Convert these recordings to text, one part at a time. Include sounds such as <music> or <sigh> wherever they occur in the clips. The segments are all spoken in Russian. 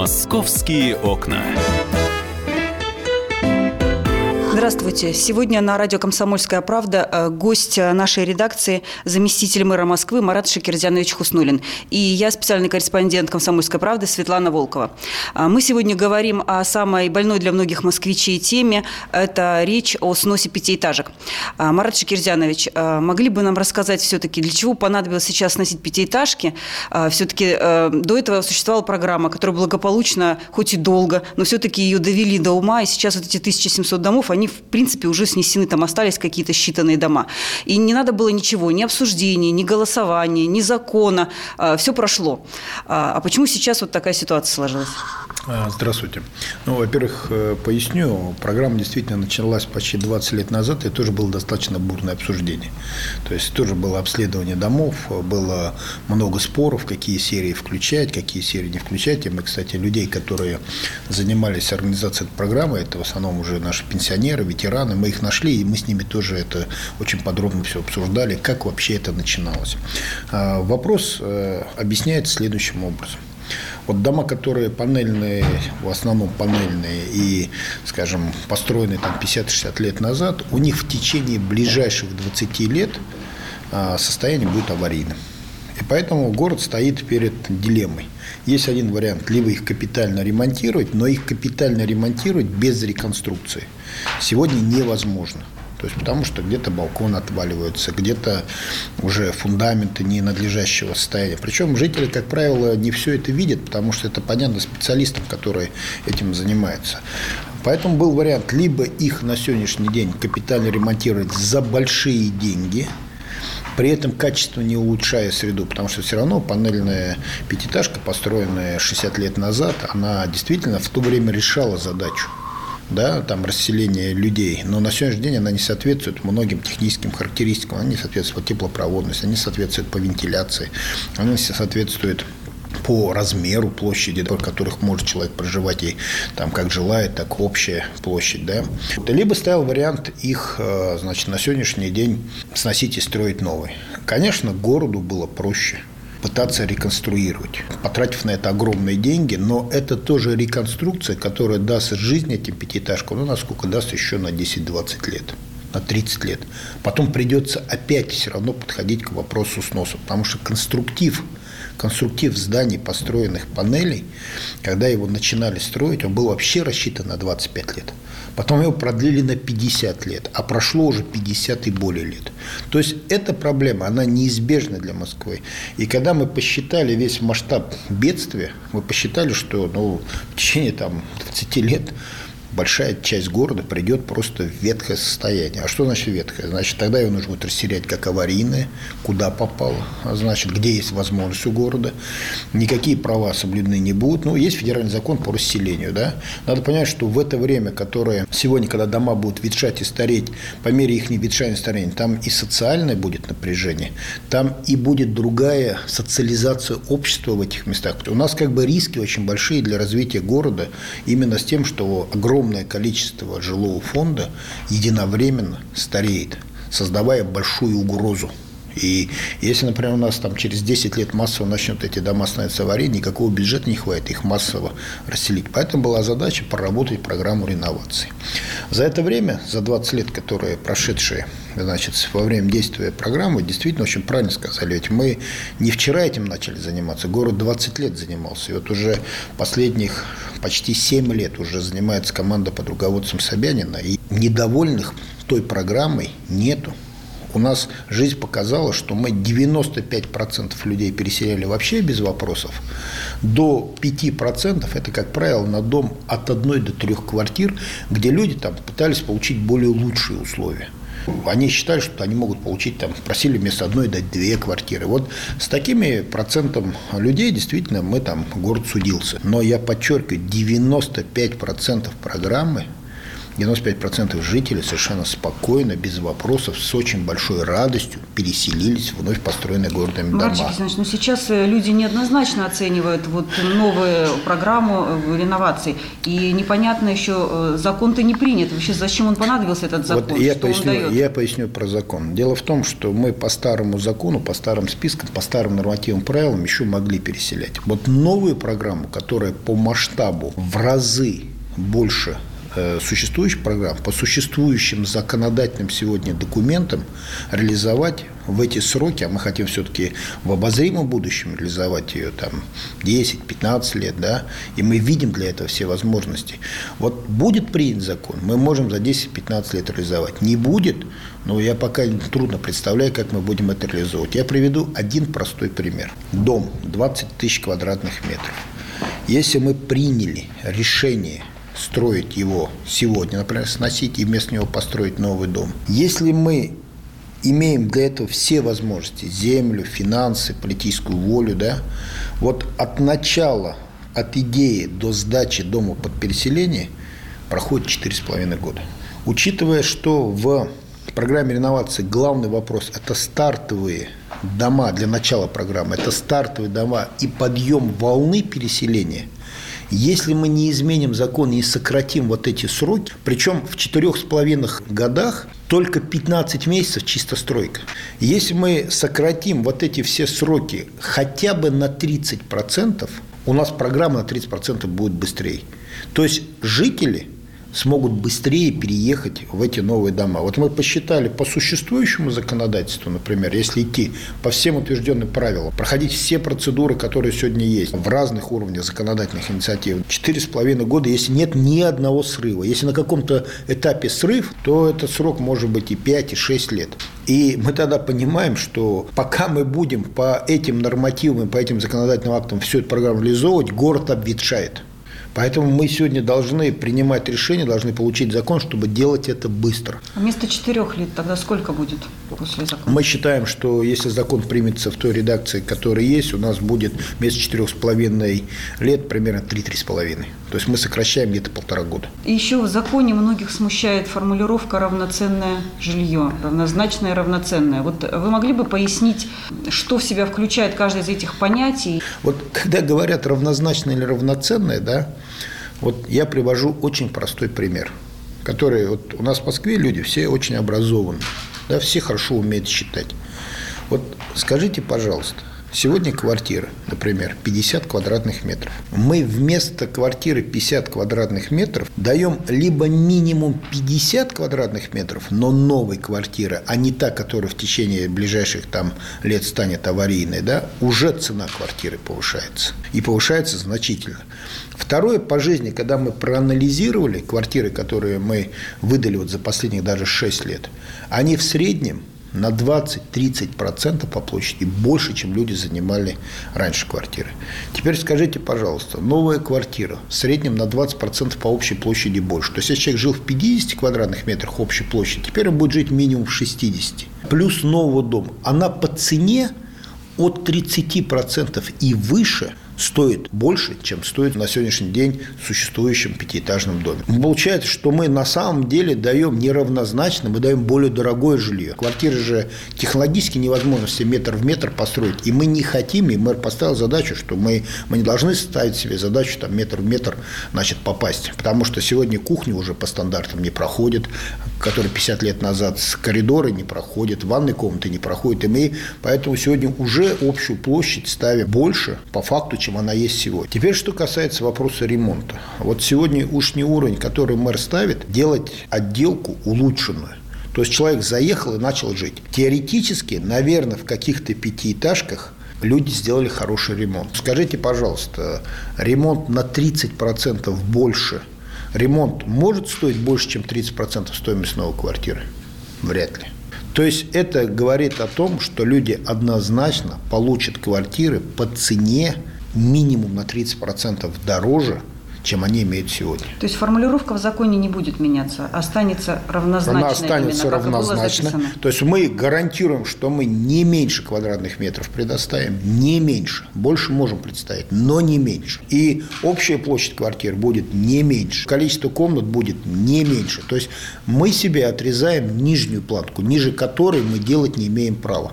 Московские окна. Здравствуйте. Сегодня на радио «Комсомольская правда» э, гость нашей редакции, заместитель мэра Москвы Марат Шакирзянович Хуснулин. И я специальный корреспондент «Комсомольской правды» Светлана Волкова. А мы сегодня говорим о самой больной для многих москвичей теме. Это речь о сносе пятиэтажек. А, Марат Шакирзянович, а, могли бы нам рассказать все-таки, для чего понадобилось сейчас сносить пятиэтажки? Все-таки э, до этого существовала программа, которая благополучно, хоть и долго, но все-таки ее довели до ума, и сейчас вот эти 1700 домов, они в принципе, уже снесены, там остались какие-то считанные дома. И не надо было ничего, ни обсуждения, ни голосования, ни закона. А, Все прошло. А, а почему сейчас вот такая ситуация сложилась? А, здравствуйте. Ну, во-первых, э, поясню, программа действительно началась почти 20 лет назад, и тоже было достаточно бурное обсуждение. То есть тоже было обследование домов, было много споров, какие серии включать, какие серии не включать. И мы, кстати, людей, которые занимались организацией этой программы, это в основном уже наши пенсионеры, ветераны, мы их нашли, и мы с ними тоже это очень подробно все обсуждали, как вообще это начиналось. А, вопрос э, объясняется следующим образом. Вот дома, которые панельные, в основном панельные и, скажем, построены там 50-60 лет назад, у них в течение ближайших 20 лет а, состояние будет аварийным. И поэтому город стоит перед дилеммой. Есть один вариант, либо их капитально ремонтировать, но их капитально ремонтировать без реконструкции сегодня невозможно. То есть потому что где-то балкон отваливается, где-то уже фундаменты ненадлежащего состояния. Причем жители, как правило, не все это видят, потому что это понятно специалистам, которые этим занимаются. Поэтому был вариант либо их на сегодняшний день капитально ремонтировать за большие деньги, при этом качество не улучшая среду, потому что все равно панельная пятиэтажка, построенная 60 лет назад, она действительно в то время решала задачу да, там расселение людей, но на сегодняшний день она не соответствует многим техническим характеристикам, она не соответствует теплопроводности, она не соответствует по вентиляции, она не соответствует по размеру площади, в которых может человек проживать и там как желает, так общая площадь, да. Либо ставил вариант их, э, значит, на сегодняшний день сносить и строить новый. Конечно, городу было проще – пытаться реконструировать, потратив на это огромные деньги, но это тоже реконструкция, которая даст жизнь этим пятиэтажкам, ну, насколько даст еще на 10-20 лет на 30 лет. Потом придется опять все равно подходить к вопросу сноса, потому что конструктив, конструктив зданий, построенных панелей, когда его начинали строить, он был вообще рассчитан на 25 лет. Потом его продлили на 50 лет, а прошло уже 50 и более лет. То есть эта проблема, она неизбежна для Москвы. И когда мы посчитали весь масштаб бедствия, мы посчитали, что ну, в течение там, 20 лет большая часть города придет просто в ветхое состояние. А что значит ветхое? Значит, тогда его нужно будет расселять как аварийное, куда попало, а значит, где есть возможность у города. Никакие права соблюдены не будут. Ну, есть федеральный закон по расселению, да. Надо понять, что в это время, которое сегодня, когда дома будут ветшать и стареть, по мере их ветшания и старения, там и социальное будет напряжение, там и будет другая социализация общества в этих местах. У нас как бы риски очень большие для развития города именно с тем, что огромное огромное количество жилого фонда единовременно стареет, создавая большую угрозу и если, например, у нас там через 10 лет массово начнут эти дома становиться аварийными, никакого бюджета не хватит их массово расселить. Поэтому была задача проработать программу реновации. За это время, за 20 лет, которые прошедшие значит, во время действия программы, действительно очень правильно сказали. Ведь мы не вчера этим начали заниматься, город 20 лет занимался. И вот уже последних почти 7 лет уже занимается команда под руководством Собянина. И недовольных той программой нету у нас жизнь показала, что мы 95% людей переселяли вообще без вопросов. До 5% это, как правило, на дом от одной до трех квартир, где люди там пытались получить более лучшие условия. Они считали, что они могут получить, там, просили вместо одной дать две квартиры. Вот с такими процентом людей действительно мы там, город судился. Но я подчеркиваю, 95% программы 95% жителей совершенно спокойно, без вопросов, с очень большой радостью переселились в вновь построенные городами дома. Мальчик Александрович, ну сейчас э, люди неоднозначно оценивают вот новую программу э, реноваций. И непонятно еще, э, закон-то не принят. Вообще, зачем он понадобился, этот закон? Вот я поясню, я поясню про закон. Дело в том, что мы по старому закону, по старым спискам, по старым нормативным правилам еще могли переселять. Вот новую программу, которая по масштабу в разы больше существующих программ, по существующим законодательным сегодня документам реализовать в эти сроки, а мы хотим все-таки в обозримом будущем реализовать ее там 10-15 лет, да, и мы видим для этого все возможности. Вот будет принят закон, мы можем за 10-15 лет реализовать. Не будет, но я пока трудно представляю, как мы будем это реализовывать. Я приведу один простой пример. Дом 20 тысяч квадратных метров. Если мы приняли решение строить его сегодня, например, сносить и вместо него построить новый дом. Если мы имеем для этого все возможности, землю, финансы, политическую волю, да, вот от начала, от идеи до сдачи дома под переселение проходит 4,5 года. Учитывая, что в программе реновации главный вопрос – это стартовые дома для начала программы, это стартовые дома и подъем волны переселения – если мы не изменим закон и сократим вот эти сроки, причем в четырех с половиной годах только 15 месяцев чисто стройка. Если мы сократим вот эти все сроки хотя бы на 30%, у нас программа на 30% будет быстрее. То есть жители – смогут быстрее переехать в эти новые дома. Вот мы посчитали по существующему законодательству, например, если идти по всем утвержденным правилам, проходить все процедуры, которые сегодня есть в разных уровнях законодательных инициатив, четыре с половиной года, если нет ни одного срыва. Если на каком-то этапе срыв, то этот срок может быть и 5, и 6 лет. И мы тогда понимаем, что пока мы будем по этим нормативам, по этим законодательным актам всю эту программу реализовывать, город обветшает. Поэтому мы сегодня должны принимать решения, должны получить закон, чтобы делать это быстро. А вместо четырех лет тогда сколько будет после закона? Мы считаем, что если закон примется в той редакции, которая есть, у нас будет вместо четырех с половиной лет примерно три-три с половиной. То есть мы сокращаем где-то полтора года. И еще в законе многих смущает формулировка «равноценное жилье», равнозначное равноценное. Вот вы могли бы пояснить, что в себя включает каждое из этих понятий? Вот когда говорят равнозначное или равноценное, да, вот я привожу очень простой пример, который вот у нас в Москве люди все очень образованы, да, все хорошо умеют считать. Вот скажите, пожалуйста, Сегодня квартира, например, 50 квадратных метров. Мы вместо квартиры 50 квадратных метров даем либо минимум 50 квадратных метров, но новой квартиры, а не та, которая в течение ближайших там лет станет аварийной, да, уже цена квартиры повышается. И повышается значительно. Второе по жизни, когда мы проанализировали квартиры, которые мы выдали вот за последних даже 6 лет, они в среднем на 20-30% по площади больше, чем люди занимали раньше квартиры. Теперь скажите, пожалуйста, новая квартира в среднем на 20% по общей площади больше. То есть, если человек жил в 50 квадратных метрах общей площади, теперь он будет жить минимум в 60. Плюс нового дома. Она по цене от 30% и выше – стоит больше, чем стоит на сегодняшний день в существующем пятиэтажном доме. Получается, что мы на самом деле даем неравнозначно, мы даем более дорогое жилье. Квартиры же технологически невозможно все метр в метр построить. И мы не хотим, и мэр поставил задачу, что мы, мы не должны ставить себе задачу там метр в метр значит, попасть. Потому что сегодня кухня уже по стандартам не проходит, которые 50 лет назад с коридора не проходят, ванной комнаты не проходят. И мы поэтому сегодня уже общую площадь ставим больше по факту, чем чем она есть сегодня. Теперь, что касается вопроса ремонта. Вот сегодня уж не уровень, который мэр ставит, делать отделку улучшенную. То есть человек заехал и начал жить. Теоретически, наверное, в каких-то пятиэтажках люди сделали хороший ремонт. Скажите, пожалуйста, ремонт на 30% больше, ремонт может стоить больше, чем 30% стоимости новой квартиры? Вряд ли. То есть это говорит о том, что люди однозначно получат квартиры по цене, минимум на 30% дороже, чем они имеют сегодня. То есть формулировка в законе не будет меняться, останется равнозначно. Она останется именно, равнозначно. То есть мы гарантируем, что мы не меньше квадратных метров предоставим, не меньше. Больше можем представить, но не меньше. И общая площадь квартир будет не меньше. Количество комнат будет не меньше. То есть мы себе отрезаем нижнюю планку, ниже которой мы делать не имеем права.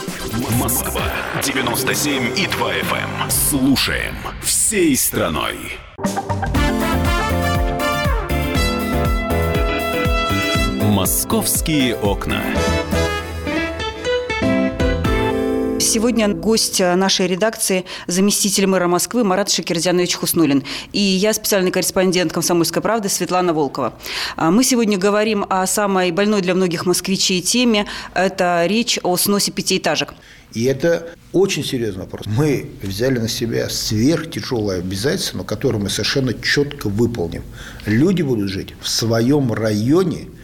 Москва 97 и 2 FM. Слушаем всей страной. Московские окна. Сегодня гость нашей редакции заместитель мэра Москвы Марат Шакирзянович Хуснулин. И я специальный корреспондент «Комсомольской правды» Светлана Волкова. А мы сегодня говорим о самой больной для многих москвичей теме. Это речь о сносе пятиэтажек. И это очень серьезный вопрос. Мы взяли на себя сверхтяжелое обязательство, которое мы совершенно четко выполним. Люди будут жить в своем районе –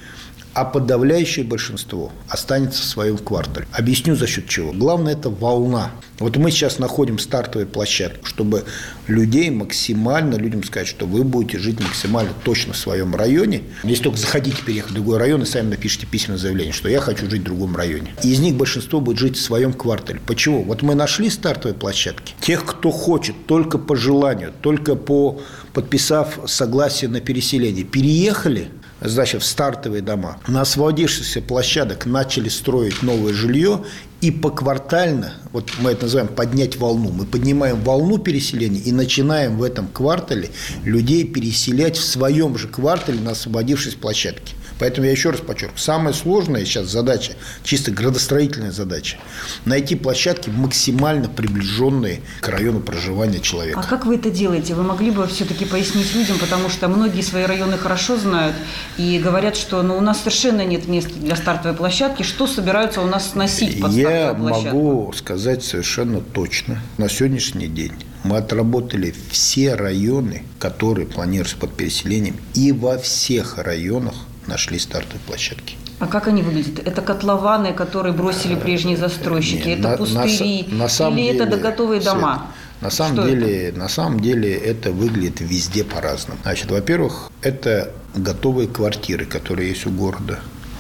а подавляющее большинство останется в своем квартале. Объясню за счет чего. Главное – это волна. Вот мы сейчас находим стартовые площадки, чтобы людей максимально, людям сказать, что вы будете жить максимально точно в своем районе. Если только захотите переехать в другой район и сами напишите письменное заявление, что я хочу жить в другом районе. И из них большинство будет жить в своем квартале. Почему? Вот мы нашли стартовые площадки. Тех, кто хочет, только по желанию, только по подписав согласие на переселение, переехали – значит, в стартовые дома. На освободившихся площадок начали строить новое жилье, и поквартально, вот мы это называем поднять волну, мы поднимаем волну переселения и начинаем в этом квартале людей переселять в своем же квартале на освободившейся площадке. Поэтому я еще раз подчеркну, самая сложная сейчас задача, чисто градостроительная задача, найти площадки максимально приближенные к району проживания человека. А как вы это делаете? Вы могли бы все-таки пояснить людям, потому что многие свои районы хорошо знают и говорят, что ну, у нас совершенно нет места для стартовой площадки, что собираются у нас сносить под Я могу сказать совершенно точно, на сегодняшний день мы отработали все районы, которые планируются под переселением, и во всех районах нашли стартовые площадки. А как они выглядят? Это котлованы, которые бросили прежние застройщики? Нет, это на, пустыри? На, на самом или деле, это готовые дома? На самом, Что деле, это? на самом деле это выглядит везде по-разному. Значит, во-первых, это готовые квартиры, которые есть у города.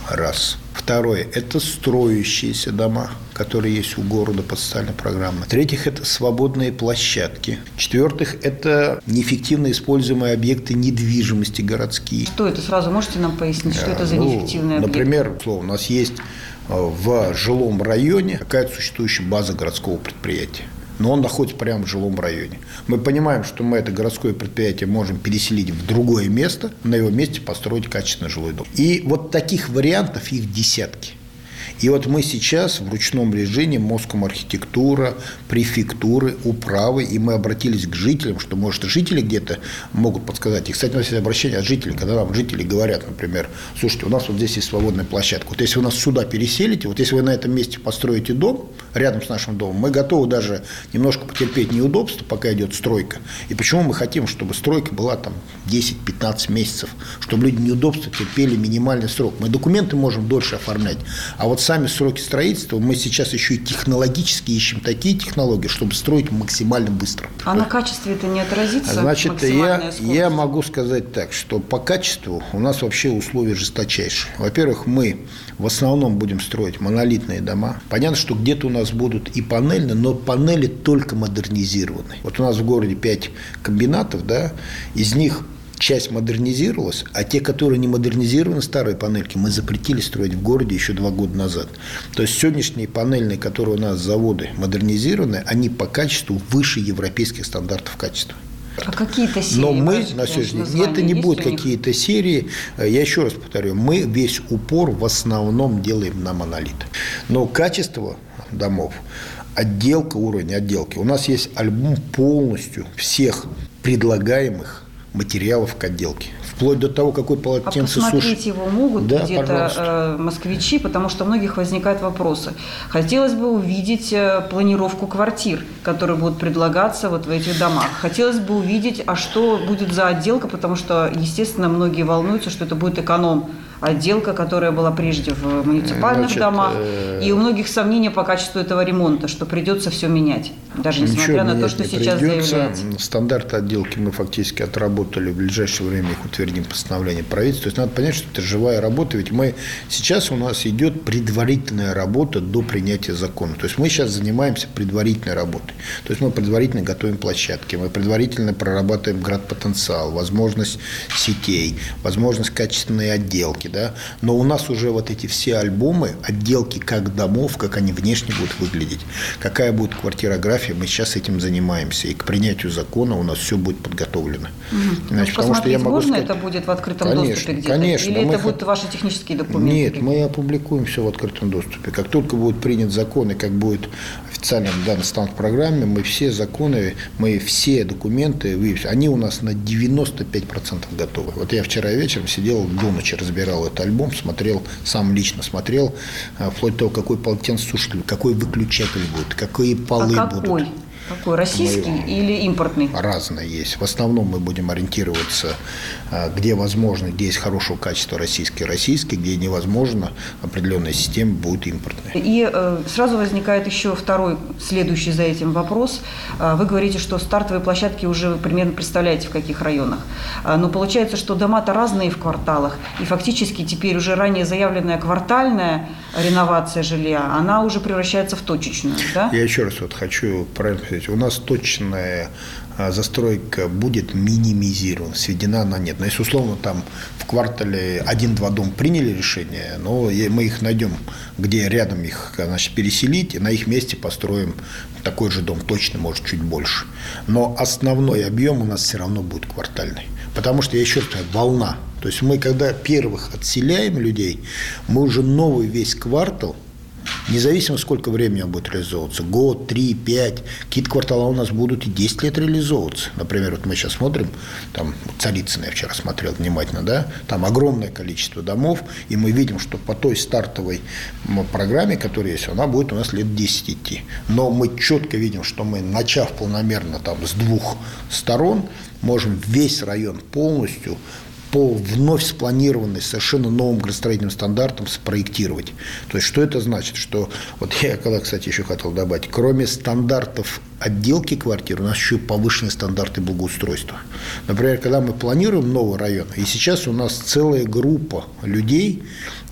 Раз. Второе – это строящиеся дома, которые есть у города под социальной программой. В-третьих, это свободные площадки. В-четвертых, это неэффективно используемые объекты недвижимости городские. Что это? Сразу можете нам пояснить, что это за ну, неэффективные объекты? Например, у нас есть э, в жилом районе какая-то существующая база городского предприятия но он находится прямо в жилом районе. Мы понимаем, что мы это городское предприятие можем переселить в другое место, на его месте построить качественный жилой дом. И вот таких вариантов их десятки. И вот мы сейчас в ручном режиме Моском архитектура, префектуры, управы, и мы обратились к жителям, что, может, жители где-то могут подсказать. И, кстати, у нас есть обращение от жителей, когда нам жители говорят, например, слушайте, у нас вот здесь есть свободная площадка. Вот если вы нас сюда переселите, вот если вы на этом месте построите дом, рядом с нашим домом, мы готовы даже немножко потерпеть неудобства, пока идет стройка. И почему мы хотим, чтобы стройка была там 10-15 месяцев, чтобы люди неудобства терпели минимальный срок. Мы документы можем дольше оформлять, а вот сами сроки строительства, мы сейчас еще и технологически ищем такие технологии, чтобы строить максимально быстро. А на качестве это не отразится? Значит, я, я могу сказать так, что по качеству у нас вообще условия жесточайшие. Во-первых, мы в основном будем строить монолитные дома. Понятно, что где-то у нас будут и панельные, но панели только модернизированные. Вот у нас в городе 5 комбинатов, да, из них часть модернизировалась, а те, которые не модернизированы, старые панельки, мы запретили строить в городе еще два года назад. То есть сегодняшние панельные, которые у нас заводы модернизированы, они по качеству выше европейских стандартов качества. А какие-то серии? Но мы на сегодняшний день, это не будут какие-то серии. Я еще раз повторю, мы весь упор в основном делаем на монолит. Но качество домов отделка, уровень отделки. У нас есть альбом полностью всех предлагаемых материалов к отделке вплоть до того, какой полотенце а посмотреть его могут да, где-то э, москвичи, потому что у многих возникают вопросы. Хотелось бы увидеть э, планировку квартир, которые будут предлагаться вот в этих домах. Хотелось бы увидеть, а что будет за отделка, потому что, естественно, многие волнуются, что это будет эконом отделка, которая была прежде в муниципальных Значит, домах. Э... И у многих сомнения по качеству этого ремонта, что придется все менять, даже несмотря на то, что сейчас придется. заявляется. Стандарты отделки мы фактически отработали, в ближайшее время их утвердим постановление правительства. То есть надо понять, что это живая работа, ведь мы сейчас у нас идет предварительная работа до принятия закона. То есть мы сейчас занимаемся предварительной работой. То есть мы предварительно готовим площадки, мы предварительно прорабатываем град-потенциал, возможность сетей, возможность качественной отделки отделки, да, но у нас уже вот эти все альбомы, отделки как домов, как они внешне будут выглядеть, какая будет квартирография, мы сейчас этим занимаемся, и к принятию закона у нас все будет подготовлено. Угу. Значит, потому что я могу сказать, это будет в открытом конечно, доступе где-то? Конечно. Или это будут ваши технические документы? Нет, мы опубликуем все в открытом доступе. Как только будет принят закон и как будет официально дан стант в программе, мы все законы, мы все документы, они у нас на 95% готовы. Вот я вчера вечером сидел до ночи, разбирал собирал этот альбом, смотрел, сам лично смотрел, э, вплоть до того, какой полотенцесушитель, какой выключатель будет, какие полы а какой? будут. Какой, российский мы, или импортный? Разные есть. В основном мы будем ориентироваться, а, где возможно, где есть хорошего качества российский, российский, где невозможно, определенная система будет импортная. И э, сразу возникает еще второй, следующий за этим вопрос. А, вы говорите, что стартовые площадки уже вы примерно представляете, в каких районах. А, но получается, что дома-то разные в кварталах, и фактически теперь уже ранее заявленная квартальная реновация жилья, она уже превращается в точечную, да? Я еще раз вот хочу правильно сказать, у нас точная а, застройка будет минимизирована, сведена на нет. Но если условно там в квартале один-два дома приняли решение, но мы их найдем, где рядом их значит, переселить, и на их месте построим такой же дом, точно, может, чуть больше. Но основной объем у нас все равно будет квартальный. Потому что, я еще раз волна. То есть мы, когда первых отселяем людей, мы уже новый весь квартал – Независимо, сколько времени он будет реализовываться, год, три, пять, какие-то кварталы у нас будут и 10 лет реализовываться. Например, вот мы сейчас смотрим, там Царицын я вчера смотрел внимательно, да, там огромное количество домов, и мы видим, что по той стартовой программе, которая есть, она будет у нас лет 10 идти. Но мы четко видим, что мы, начав полномерно там с двух сторон, можем весь район полностью по вновь спланированной совершенно новым градостроительным стандартам спроектировать. То есть, что это значит? Что, вот я когда, кстати, еще хотел добавить, кроме стандартов отделки квартир у нас еще повышенные стандарты благоустройства. Например, когда мы планируем новый район, и сейчас у нас целая группа людей,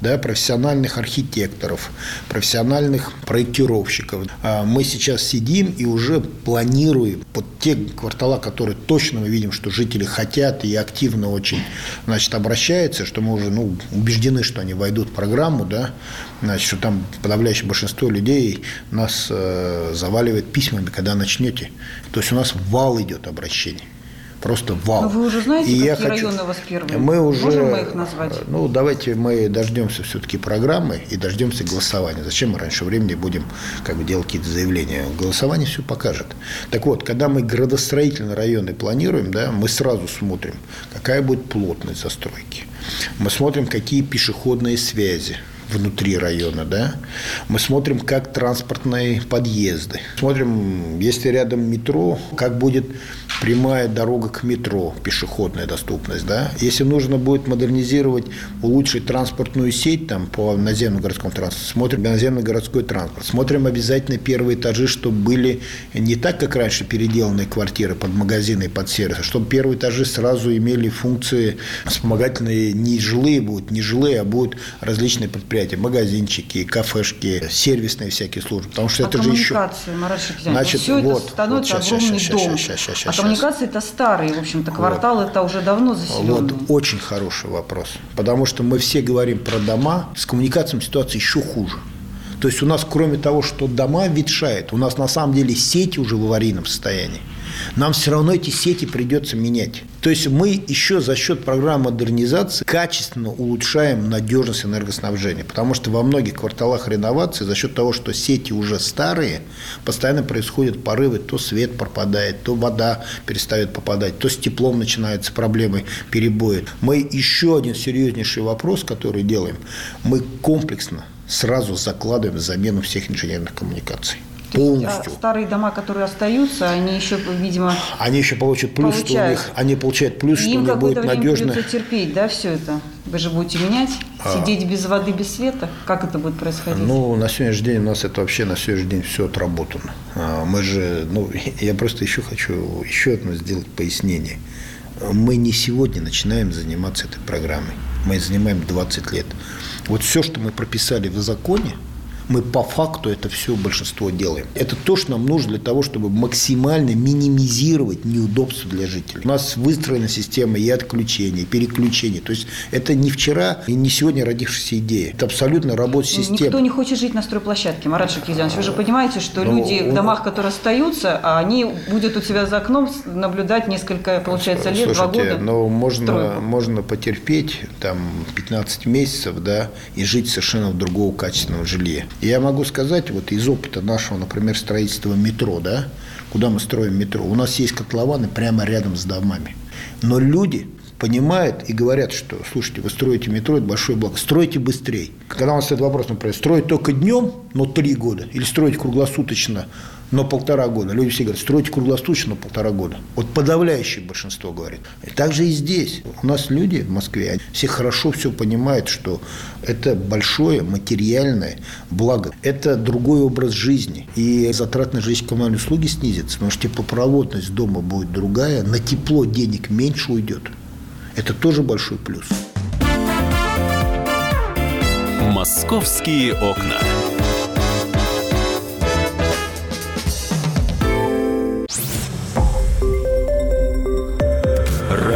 да, профессиональных архитекторов, профессиональных проектировщиков. А мы сейчас сидим и уже планируем под те квартала, которые точно мы видим, что жители хотят и активно очень значит, обращаются, что мы уже ну, убеждены, что они войдут в программу, да, значит, что там подавляющее большинство людей нас э, заваливает письмами, когда начнете. То есть у нас вал идет обращений просто вал. Но вы уже знаете, и какие я хочу... районы у вас первые? Мы уже, Можем мы их назвать? Ну, давайте мы дождемся все-таки программы и дождемся голосования. Зачем мы раньше времени будем как бы делать какие-то заявления? Голосование все покажет. Так вот, когда мы градостроительные районы планируем, да, мы сразу смотрим, какая будет плотность застройки. Мы смотрим, какие пешеходные связи внутри района, да. Мы смотрим, как транспортные подъезды. Смотрим, если рядом метро, как будет прямая дорога к метро, пешеходная доступность, да. Если нужно будет модернизировать, улучшить транспортную сеть там по наземному городскому транспорту, смотрим наземный городской транспорт. Смотрим обязательно первые этажи, чтобы были не так, как раньше переделанные квартиры под магазины и под сервисы, чтобы первые этажи сразу имели функции вспомогательные, не жилые будут, не жилые, а будут различные предприятия, магазинчики, кафешки, сервисные всякие службы. Потому что а это же еще... Марат Значит, все вот, это становится вот, огромный сейчас, дом. Сейчас, сейчас, сейчас, а коммуникации это старые, в общем-то, квартал вот. это уже давно заселен. Вот очень хороший вопрос. Потому что мы все говорим про дома, с коммуникацией ситуация еще хуже. То есть у нас, кроме того, что дома ветшают, у нас на самом деле сети уже в аварийном состоянии. Нам все равно эти сети придется менять. То есть мы еще за счет программы модернизации качественно улучшаем надежность энергоснабжения. Потому что во многих кварталах реновации за счет того, что сети уже старые, постоянно происходят порывы, то свет пропадает, то вода перестает попадать, то с теплом начинаются проблемы, перебои. Мы еще один серьезнейший вопрос, который делаем, мы комплексно сразу закладываем замену всех инженерных коммуникаций полностью. А старые дома, которые остаются, они еще, видимо, они еще получат плюс, получают. что у них они получают плюс, что им у них будет надежно. придется терпеть, да, все это. Вы же будете менять, а. сидеть без воды, без света. Как это будет происходить? Ну, на сегодняшний день у нас это вообще на сегодняшний день все отработано. А, мы же, ну, <laughs> я просто еще хочу еще одно сделать пояснение. Мы не сегодня начинаем заниматься этой программой. Мы занимаем 20 лет. Вот все, что мы прописали в законе, мы по факту это все большинство делаем. Это то, что нам нужно для того, чтобы максимально минимизировать неудобства для жителей. У нас выстроена система и отключения, и переключения. То есть это не вчера и не сегодня родившаяся идея. Это абсолютно работа системы. Никто не хочет жить на стройплощадке. Марат Шакизянович, вы же понимаете, что Но, ну, люди в домах, которые остаются, а они будут у себя за окном наблюдать несколько, получается, лет, Слушайте, два года. но можно, можно потерпеть там 15 месяцев, да, и жить совершенно в другого качественного жилья. Я могу сказать, вот из опыта нашего, например, строительства метро, да, куда мы строим метро, у нас есть котлованы прямо рядом с домами. Но люди понимают и говорят, что, слушайте, вы строите метро, это большое благо, стройте быстрее. Когда у нас стоит вопрос, например, строить только днем, но три года, или строить круглосуточно, но полтора года. Люди все говорят, стройте круглосуточно, но полтора года. Вот подавляющее большинство говорит. И так же и здесь. У нас люди в Москве, все хорошо все понимают, что это большое материальное благо. Это другой образ жизни. И затрат на жизнь коммунальные услуги снизится, потому что теплопроводность дома будет другая, на тепло денег меньше уйдет. Это тоже большой плюс. Московские окна.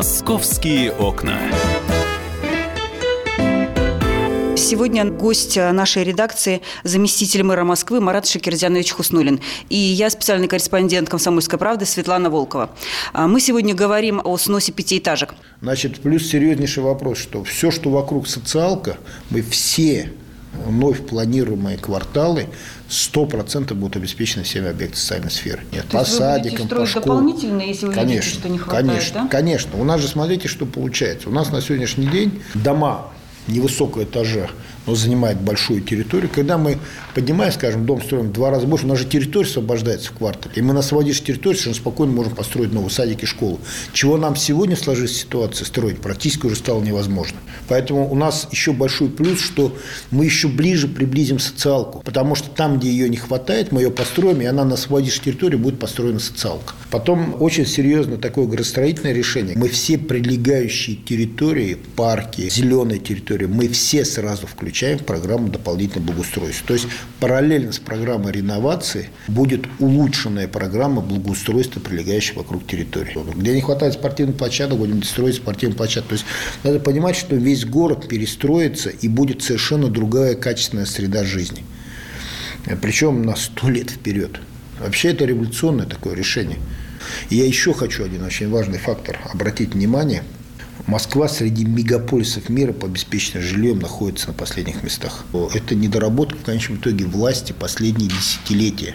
Московские окна. Сегодня гость нашей редакции – заместитель мэра Москвы Марат Шакирзянович Хуснулин. И я специальный корреспондент «Комсомольской правды» Светлана Волкова. А мы сегодня говорим о сносе пятиэтажек. Значит, плюс серьезнейший вопрос, что все, что вокруг социалка, мы все вновь планируемые кварталы 100% будут обеспечены всеми объекты социальной сферы. Нет, То по садикам, по школам. дополнительно, если вы конечно, видите, что не хватает, Конечно, да? конечно. У нас же, смотрите, что получается. У нас на сегодняшний день дома невысокого этажа но занимает большую территорию. Когда мы поднимаем, скажем, дом строим два раза больше, у нас же территория освобождается в квартале. И мы на освободившей территории совершенно спокойно можем построить новый садик и школу. Чего нам сегодня сложилась ситуация строить, практически уже стало невозможно. Поэтому у нас еще большой плюс, что мы еще ближе приблизим социалку. Потому что там, где ее не хватает, мы ее построим, и она на освободившей территории будет построена социалка. Потом очень серьезно такое градостроительное решение. Мы все прилегающие территории, парки, зеленые территории, мы все сразу включаем включаем в программу дополнительного благоустройства. То есть параллельно с программой реновации будет улучшенная программа благоустройства, прилегающей вокруг территории. Где не хватает спортивных площадок, будем строить спортивные площадки. То есть надо понимать, что весь город перестроится и будет совершенно другая качественная среда жизни. Причем на сто лет вперед. Вообще это революционное такое решение. И я еще хочу один очень важный фактор обратить внимание – Москва среди мегаполисов мира по обеспечению жильем находится на последних местах. Это недоработка в конечном итоге власти последние десятилетия.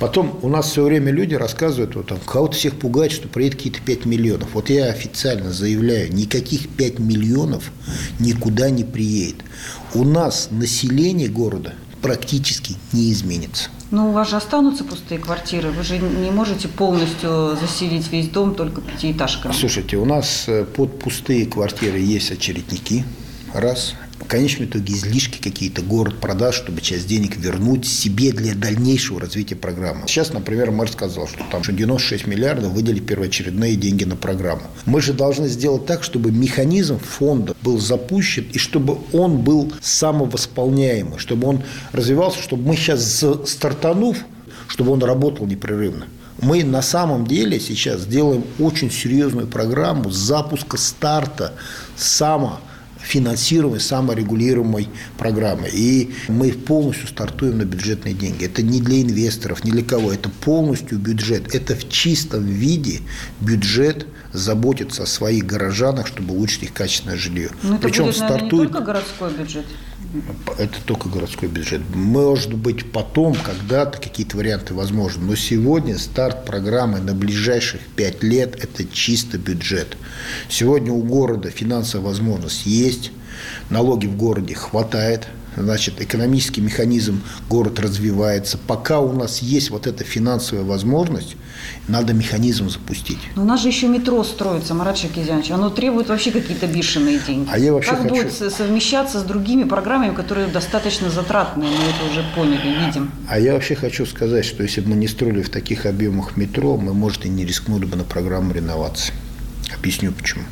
Потом у нас все время люди рассказывают, вот там, кого-то всех пугает, что приедет какие-то 5 миллионов. Вот я официально заявляю, никаких 5 миллионов никуда не приедет. У нас население города практически не изменится. Но у вас же останутся пустые квартиры. Вы же не можете полностью заселить весь дом только пятиэтажками. Слушайте, у нас э, под пустые квартиры есть очередники, раз. Конечном итоге излишки какие-то город продаст, чтобы часть денег вернуть себе для дальнейшего развития программы. Сейчас, например, мэр сказал, что там 96 миллиардов выделить первоочередные деньги на программу. Мы же должны сделать так, чтобы механизм фонда был запущен и чтобы он был самовосполняемый, чтобы он развивался, чтобы мы сейчас стартанув, чтобы он работал непрерывно. Мы на самом деле сейчас делаем очень серьезную программу запуска старта само финансируемой, саморегулируемой программы. И мы полностью стартуем на бюджетные деньги. Это не для инвесторов, не для кого. Это полностью бюджет. Это в чистом виде бюджет заботится о своих горожанах, чтобы улучшить их качественное жилье. Но это Причем будет, наверное, стартует... не только городской бюджет. Это только городской бюджет. Может быть, потом, когда-то какие-то варианты возможны. Но сегодня старт программы на ближайших пять лет – это чисто бюджет. Сегодня у города финансовая возможность есть, налоги в городе хватает – значит, экономический механизм город развивается. Пока у нас есть вот эта финансовая возможность, надо механизм запустить. Но у нас же еще метро строится, Марат Шакизянович. Оно требует вообще какие-то бешеные деньги. А я вообще как хочу... будет совмещаться с другими программами, которые достаточно затратные? Мы это уже поняли, видим. А я вообще хочу сказать, что если бы мы не строили в таких объемах метро, мы, может, и не рискнули бы на программу реновации. Объясню почему.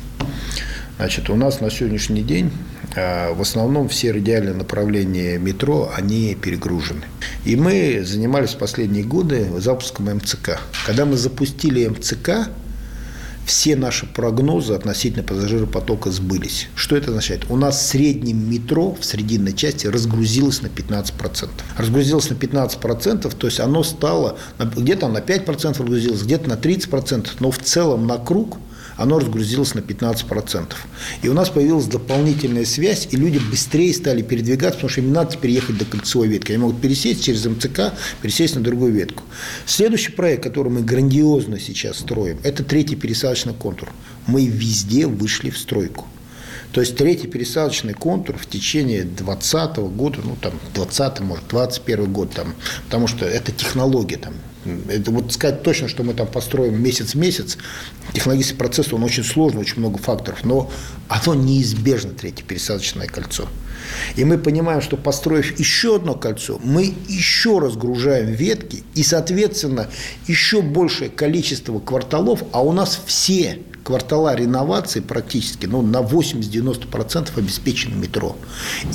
Значит, у нас на сегодняшний день в основном все радиальные направления метро, они перегружены. И мы занимались последние годы запуском МЦК. Когда мы запустили МЦК, все наши прогнозы относительно пассажиропотока сбылись. Что это означает? У нас в среднем метро в срединной части разгрузилось на 15%. Разгрузилось на 15%, то есть оно стало где-то на 5% разгрузилось, где-то на 30%, но в целом на круг – оно разгрузилось на 15%. И у нас появилась дополнительная связь, и люди быстрее стали передвигаться, потому что им надо переехать до кольцевой ветки. Они могут пересесть через МЦК, пересесть на другую ветку. Следующий проект, который мы грандиозно сейчас строим, это третий пересадочный контур. Мы везде вышли в стройку. То есть третий пересадочный контур в течение 2020 года, ну там 20 может 21 год, там, потому что это технология, там, это вот сказать точно, что мы там построим месяц в месяц, технологический процесс, он очень сложный, очень много факторов, но оно неизбежно, третье пересадочное кольцо. И мы понимаем, что построив еще одно кольцо, мы еще разгружаем ветки и, соответственно, еще большее количество кварталов, а у нас все квартала реновации практически ну, на 80-90% обеспечены метро.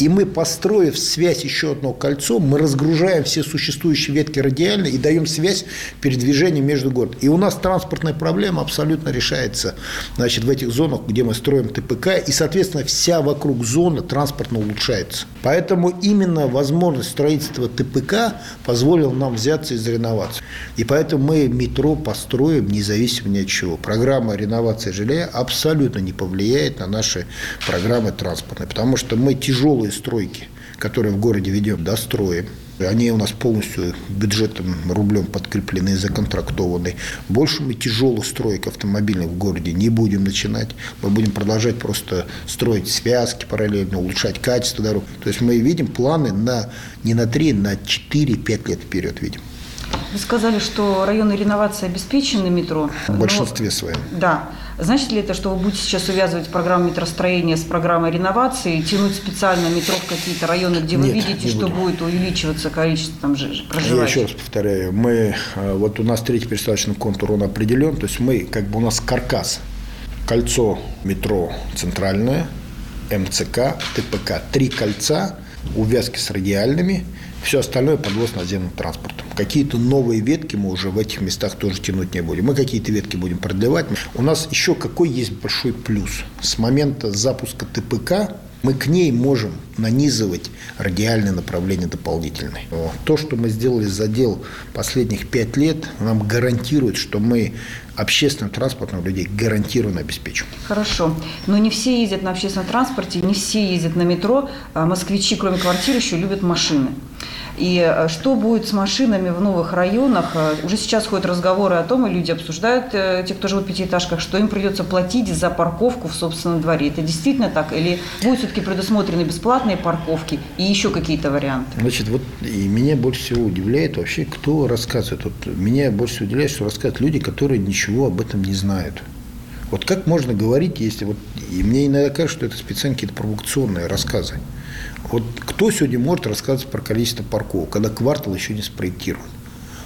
И мы, построив связь еще одно кольцо, мы разгружаем все существующие ветки радиально и даем связь передвижения между городом. И у нас транспортная проблема абсолютно решается значит, в этих зонах, где мы строим ТПК, и, соответственно, вся вокруг зоны транспортно улучшается. Поэтому именно возможность строительства ТПК позволила нам взяться из реновации. И поэтому мы метро построим независимо ни от чего. Программа реновации жилья абсолютно не повлияет на наши программы транспортные, потому что мы тяжелые стройки, которые в городе ведем, достроим. Они у нас полностью бюджетом рублем подкреплены законтрактованы. Больше мы тяжелых строек автомобильных в городе не будем начинать. Мы будем продолжать просто строить связки параллельно, улучшать качество дорог. То есть мы видим планы на, не на 3, на 4-5 лет вперед видим. Вы сказали, что районы реновации обеспечены метро. В большинстве но... своем. Да. Значит ли это, что вы будете сейчас увязывать программу метростроения с программой реновации тянуть специально метро в какие-то районы, где Нет, вы видите, что будем. будет увеличиваться количество там проживающих? Я еще раз повторяю, мы, э, вот у нас третий пересадочный контур, он определен, то есть мы, как бы у нас каркас, кольцо метро центральное, МЦК, ТПК, три кольца, увязки с радиальными – все остальное подвоз наземным транспортом. Какие-то новые ветки мы уже в этих местах тоже тянуть не будем. Мы какие-то ветки будем продлевать. У нас еще какой есть большой плюс. С момента запуска ТПК мы к ней можем нанизывать радиальные направления дополнительные. То, что мы сделали за дел последних пять лет, нам гарантирует, что мы общественным транспортом людей гарантированно обеспечим. Хорошо. Но не все ездят на общественном транспорте, не все ездят на метро. А москвичи, кроме квартир, еще любят машины. И э, что будет с машинами в новых районах? Э, уже сейчас ходят разговоры о том, и люди обсуждают, э, те, кто живут в пятиэтажках, что им придется платить за парковку в собственном дворе. Это действительно так? Или будут все-таки предусмотрены бесплатные парковки и еще какие-то варианты? Значит, вот и меня больше всего удивляет вообще, кто рассказывает. Вот меня больше всего удивляет, что рассказывают люди, которые ничего об этом не знают. Вот как можно говорить, если вот... И мне иногда кажется, что это специально какие-то провокационные рассказы. Вот кто сегодня может рассказывать про количество парковок, когда квартал еще не спроектирован?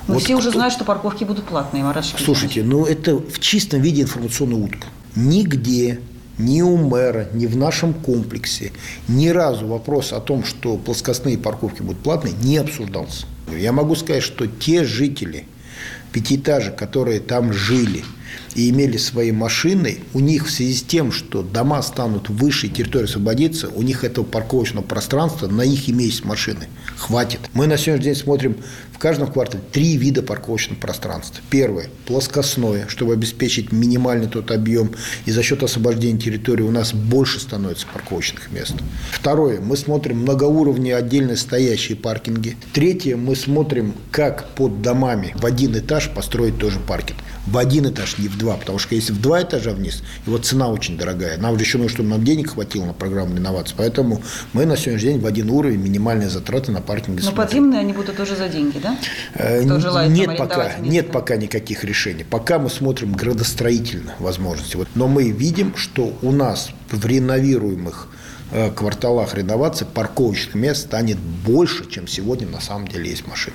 Но вот все уже кто... знают, что парковки будут платные, Марат Слушайте, ну это в чистом виде информационная утка. Нигде ни у мэра, ни в нашем комплексе ни разу вопрос о том, что плоскостные парковки будут платные, не обсуждался. Я могу сказать, что те жители пятиэтажек, которые там жили – и имели свои машины, у них в связи с тем, что дома станут выше, территория освободится, у них этого парковочного пространства, на их имеющиеся машины хватит. Мы на сегодняшний день смотрим в каждом квартале три вида парковочного пространства. Первое – плоскостное, чтобы обеспечить минимальный тот объем, и за счет освобождения территории у нас больше становится парковочных мест. Второе – мы смотрим многоуровневые отдельно стоящие паркинги. Третье – мы смотрим, как под домами в один этаж построить тоже паркинг. В один этаж, не в два, потому что если в два этажа вниз, его цена очень дорогая. Нам же еще нужно, чтобы нам денег хватило на программу инноваций. Поэтому мы на сегодняшний день в один уровень минимальные затраты на паркинге Но смотрим. подземные они будут тоже за деньги, да? Э, нет пока, нет пока никаких решений. Пока мы смотрим градостроительно возможности. Вот. Но мы видим, что у нас в реновируемых э, кварталах реновации парковочных мест станет больше, чем сегодня на самом деле есть машин.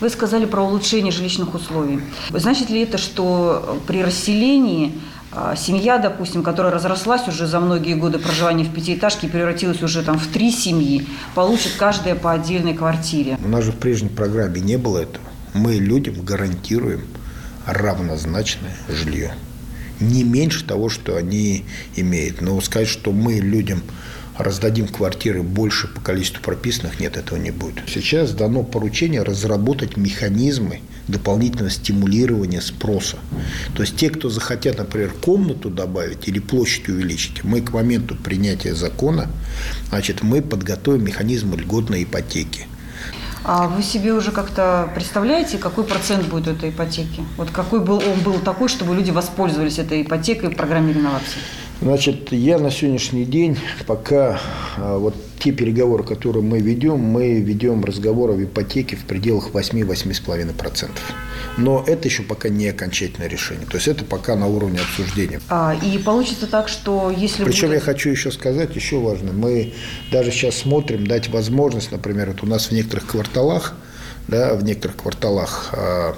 Вы сказали про улучшение жилищных условий. Значит ли это, что при расселении а, семья, допустим, которая разрослась уже за многие годы проживания в пятиэтажке и превратилась уже там в три семьи, получит каждая по отдельной квартире? У нас же в прежней программе не было этого. Мы людям гарантируем равнозначное жилье. Не меньше того, что они имеют. Но сказать, что мы людям раздадим квартиры больше по количеству прописанных, нет, этого не будет. Сейчас дано поручение разработать механизмы дополнительного стимулирования спроса. То есть те, кто захотят, например, комнату добавить или площадь увеличить, мы к моменту принятия закона, значит, мы подготовим механизм льготной ипотеки. А вы себе уже как-то представляете, какой процент будет этой ипотеки? Вот какой был он был такой, чтобы люди воспользовались этой ипотекой в программе реновации? Значит, я на сегодняшний день, пока а, вот те переговоры, которые мы ведем, мы ведем разговоры об ипотеке в пределах 8-8,5%. Но это еще пока не окончательное решение. То есть это пока на уровне обсуждения. А, и получится так, что если... Причем будет... я хочу еще сказать, еще важно, мы даже сейчас смотрим, дать возможность, например, вот у нас в некоторых кварталах, да, в некоторых кварталах а,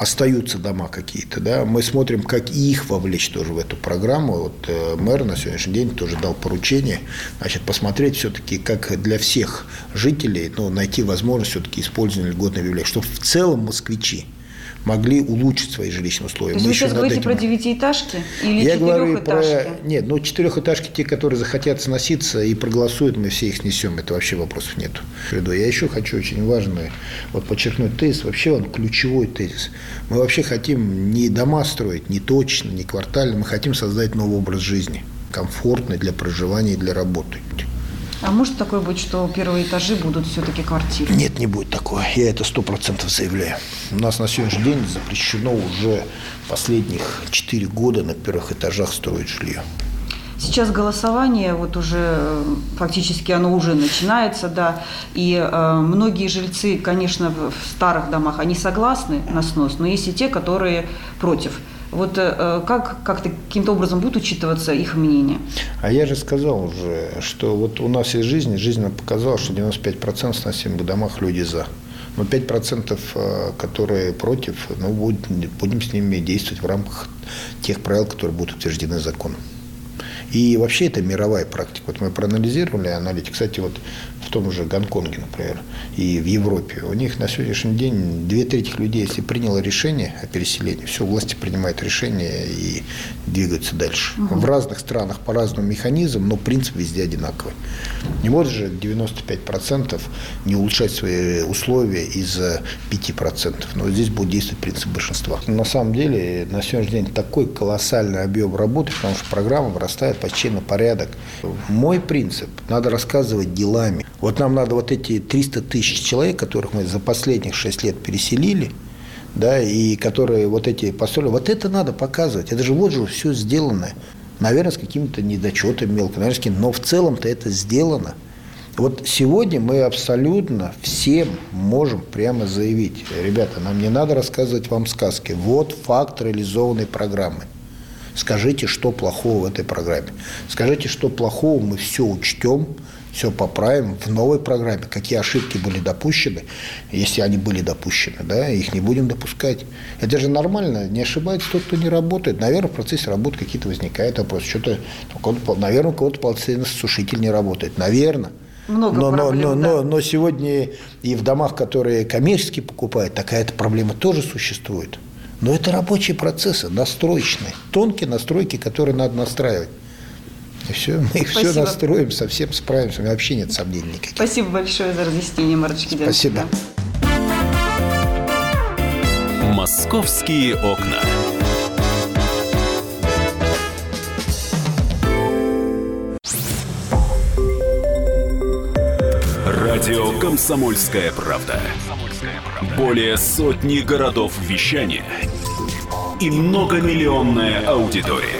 остаются дома какие-то, да, мы смотрим, как их вовлечь тоже в эту программу. Вот э, мэр на сегодняшний день тоже дал поручение, значит, посмотреть все-таки, как для всех жителей, ну, найти возможность все-таки использования льготной библиотеки, чтобы в целом москвичи могли улучшить свои жилищные условия. То есть Мы вы сейчас говорите этим... про девятиэтажки или Я говорю про... Нет, ну четырехэтажки, те, которые захотят сноситься и проголосуют, мы все их снесем. Это вообще вопросов нет. Я еще хочу очень важное вот подчеркнуть тезис. Вообще он ключевой тезис. Мы вообще хотим не дома строить, не точно, не квартально. Мы хотим создать новый образ жизни комфортный для проживания и для работы. А может такое быть, что первые этажи будут все-таки квартиры? Нет, не будет такое. Я это сто процентов заявляю. У нас на сегодняшний день запрещено уже последних четыре года на первых этажах строить жилье. Сейчас голосование, вот уже э, фактически оно уже начинается, да, и э, многие жильцы, конечно, в старых домах, они согласны на снос, но есть и те, которые против. Вот э, как как-то каким-то образом будет учитываться их мнение? А я же сказал уже, что вот у нас из жизни, жизнь показала, что 95% в сносимых домах люди за. Но 5%, э, которые против, ну, будем, с ними действовать в рамках тех правил, которые будут утверждены законом. И вообще это мировая практика. Вот мы проанализировали аналитику. Кстати, вот в том же Гонконге, например, и в Европе, у них на сегодняшний день две трети людей, если приняло решение о переселении, все, власти принимают решение и двигаются дальше. Угу. В разных странах по разному механизму, но принцип везде одинаковый. Не может же 95% не улучшать свои условия из-за 5%. Но здесь будет действовать принцип большинства. На самом деле, на сегодняшний день такой колоссальный объем работы, потому что программа вырастает почти на порядок. Мой принцип – надо рассказывать делами. Вот нам надо вот эти 300 тысяч человек, которых мы за последних 6 лет переселили, да, и которые вот эти построили, вот это надо показывать. Это же вот же все сделано. Наверное, с какими-то недочетами мелко, наверное, но в целом-то это сделано. Вот сегодня мы абсолютно всем можем прямо заявить, ребята, нам не надо рассказывать вам сказки. Вот факт реализованной программы. Скажите, что плохого в этой программе. Скажите, что плохого мы все учтем, все поправим в новой программе, какие ошибки были допущены, если они были допущены, да, их не будем допускать. Это же нормально, не ошибается тот, кто не работает. Наверное, в процессе работы какие-то возникают вопросы. Что-то, наверное, у кого-то полотенцесушитель не работает. Наверное. Много но, проблем, но, но, да. но, но сегодня и в домах, которые коммерчески покупают, такая-то проблема тоже существует. Но это рабочие процессы, настроечные, тонкие настройки, которые надо настраивать. И все, мы их все Спасибо. настроим, совсем справимся, вообще нет сомнений никаких. Спасибо большое за разъяснение, Шакирянович. Спасибо. Московские окна. Радио «Комсомольская правда». Более сотни городов вещания и многомиллионная аудитория.